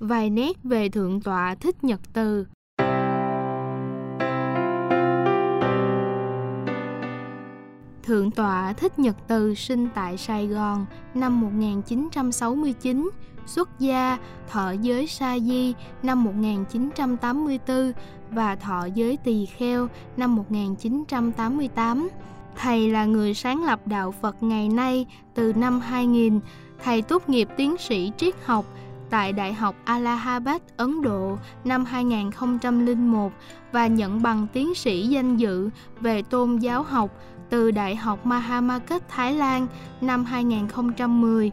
vài nét về Thượng tọa Thích Nhật Từ. Thượng tọa Thích Nhật Từ sinh tại Sài Gòn năm 1969, xuất gia thọ giới sa di năm 1984 và thọ giới tỳ kheo năm 1988. Thầy là người sáng lập đạo Phật ngày nay từ năm 2000. Thầy tốt nghiệp tiến sĩ triết học tại Đại học Allahabad, Ấn Độ năm 2001 và nhận bằng tiến sĩ danh dự về tôn giáo học từ Đại học Mahamakat Thái Lan năm 2010.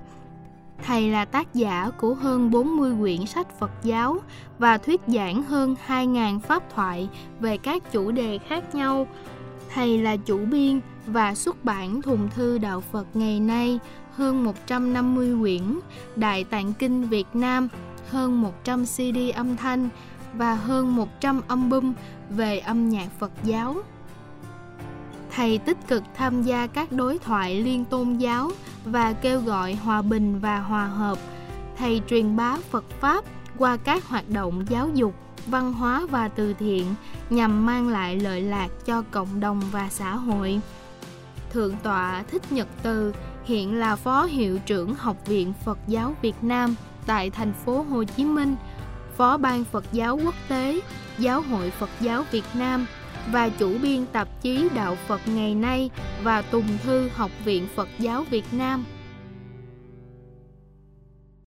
Thầy là tác giả của hơn 40 quyển sách Phật giáo và thuyết giảng hơn 2.000 pháp thoại về các chủ đề khác nhau. Thầy là chủ biên và xuất bản thùng thư Đạo Phật ngày nay hơn 150 quyển, Đại Tạng Kinh Việt Nam hơn 100 CD âm thanh và hơn 100 album về âm nhạc Phật giáo. Thầy tích cực tham gia các đối thoại liên tôn giáo và kêu gọi hòa bình và hòa hợp. Thầy truyền bá Phật Pháp qua các hoạt động giáo dục, văn hóa và từ thiện nhằm mang lại lợi lạc cho cộng đồng và xã hội. Thượng tọa Thích Nhật Từ hiện là phó hiệu trưởng Học viện Phật giáo Việt Nam tại thành phố Hồ Chí Minh, phó ban Phật giáo quốc tế, Giáo hội Phật giáo Việt Nam và chủ biên tạp chí Đạo Phật ngày nay và tùng thư Học viện Phật giáo Việt Nam.